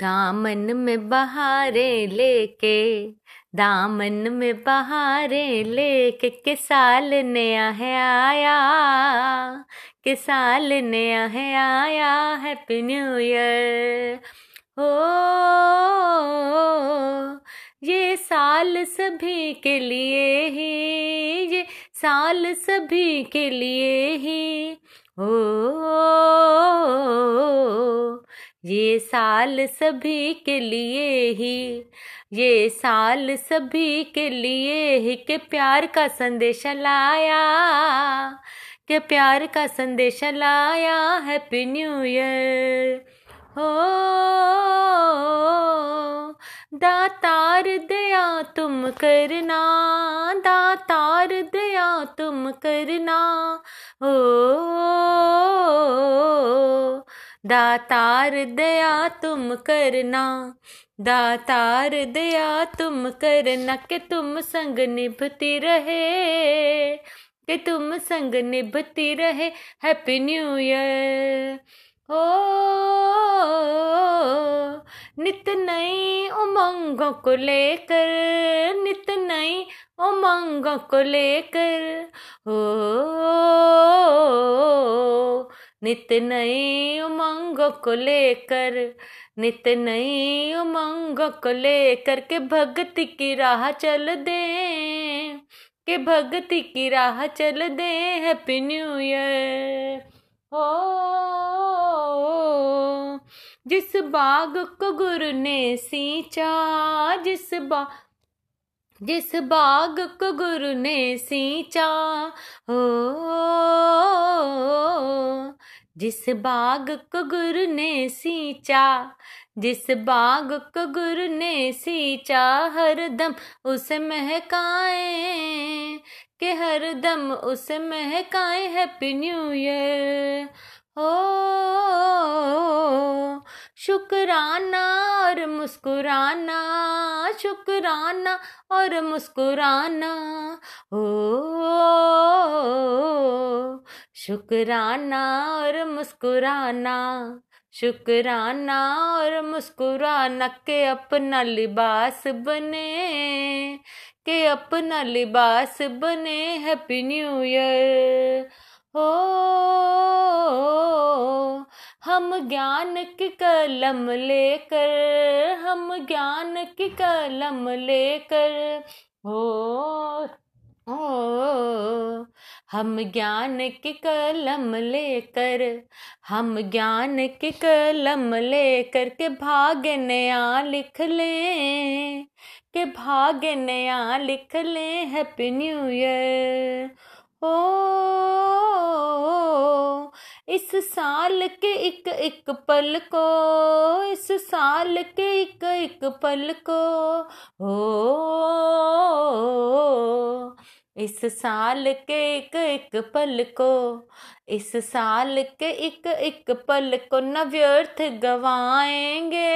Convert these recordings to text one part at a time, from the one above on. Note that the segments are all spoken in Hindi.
दामन में बहारे लेके, दामन में बहारे लेके के साल नया है आया के साल नया है आया हैप्पी न्यू ईयर हो ये साल सभी के लिए ही, ये साल सभी के लिए ही। हो ये साल सभी के लिए ही, ये साल सभी के लिए ही के प्यार का संदेश लाया, के प्यार का संदेश लाया हैप्पी न्यू ईयर हो, दातार दया तुम करना, दातार दया तुम करना, हो दातार दया तुम करना, दातार दया तुम करना के तुम संग निभती रहे, कि तुम संग निभती रहे। हैप्पी न्यू ईयर ओ, नित नई उमंगों को लेकर, नित नई उमंगों को लेकर हो नित नई उमंग को लेकर, नित नई उमंग को लेकर के भक्ति की राह चल दे, के भक्ति की राह चल दे हैप्पी न्यू ईयर। हो, जिस बाग को गुरु ने सींचा, जिस बा जिस बाग को गुरु ने सींचा हो जिस बाग को गुरु ने सींचा, जिस बाग को गुरु ने सींचा हरदम उसे महकाए के हरदम उसे महकाए, हैप्पी न्यू ईयर हो शुक्राना और मुस्कुराना, शुक्राना और मुस्कुराना हो शुक्राना और मुस्कुराना, शुक्राना और मुस्कुराना, के अपना लिबास बने, के अपना लिबास बने, हैप्पी न्यू ईयर। हो, हम ज्ञान की कलम लेकर, हम ज्ञान की कलम लेकर, हो ओ हम ज्ञान की कलम लेकर, हम ज्ञान की कलम लेकर के भाग्य नया लिख ले, के भाग्य नया लिख ले हैप्पी न्यू ईयर ओ इस साल के एक एक पल को, इस साल के एक एक पल को, हो, इस साल के एक एक पल को, इस साल के एक एक पल को न व्यर्थ गवाएँगे,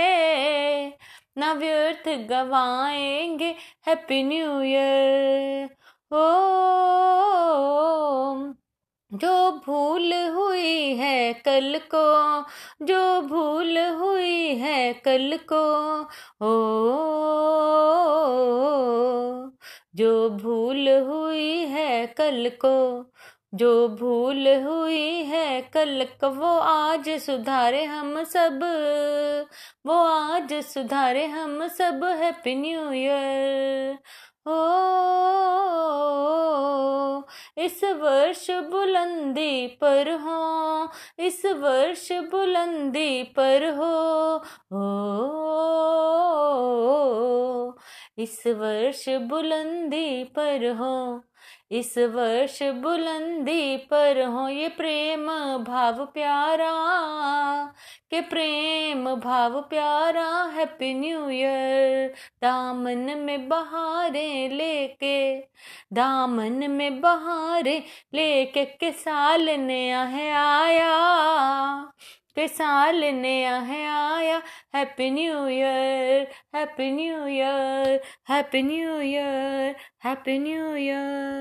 न व्यर्थ गवाएँगे, हैप्पी न्यू ईयर। हो जो भूल हुई है कल को, जो भूल हुई है कल को, ओ, जो भूल हुई है कल को, जो भूल हुई है कल को, वो आज सुधारे हम सब, वो आज सुधारे हम सब, हैप्पी न्यू ईयर। हो इस वर्ष बुलंदी पर हो इस वर्ष बुलंदी पर हो हो। इस वर्ष बुलंदी पर हो, इस वर्ष बुलंदी पर हो, ये प्रेम भाव प्यारा, के प्रेम भाव प्यारा हैप्पी न्यू ईयर दामन में बहारे लेके, दामन में बहारे लेके के साल नया है आया। के साल नया है आया happy new year happy new year happy new year happy new year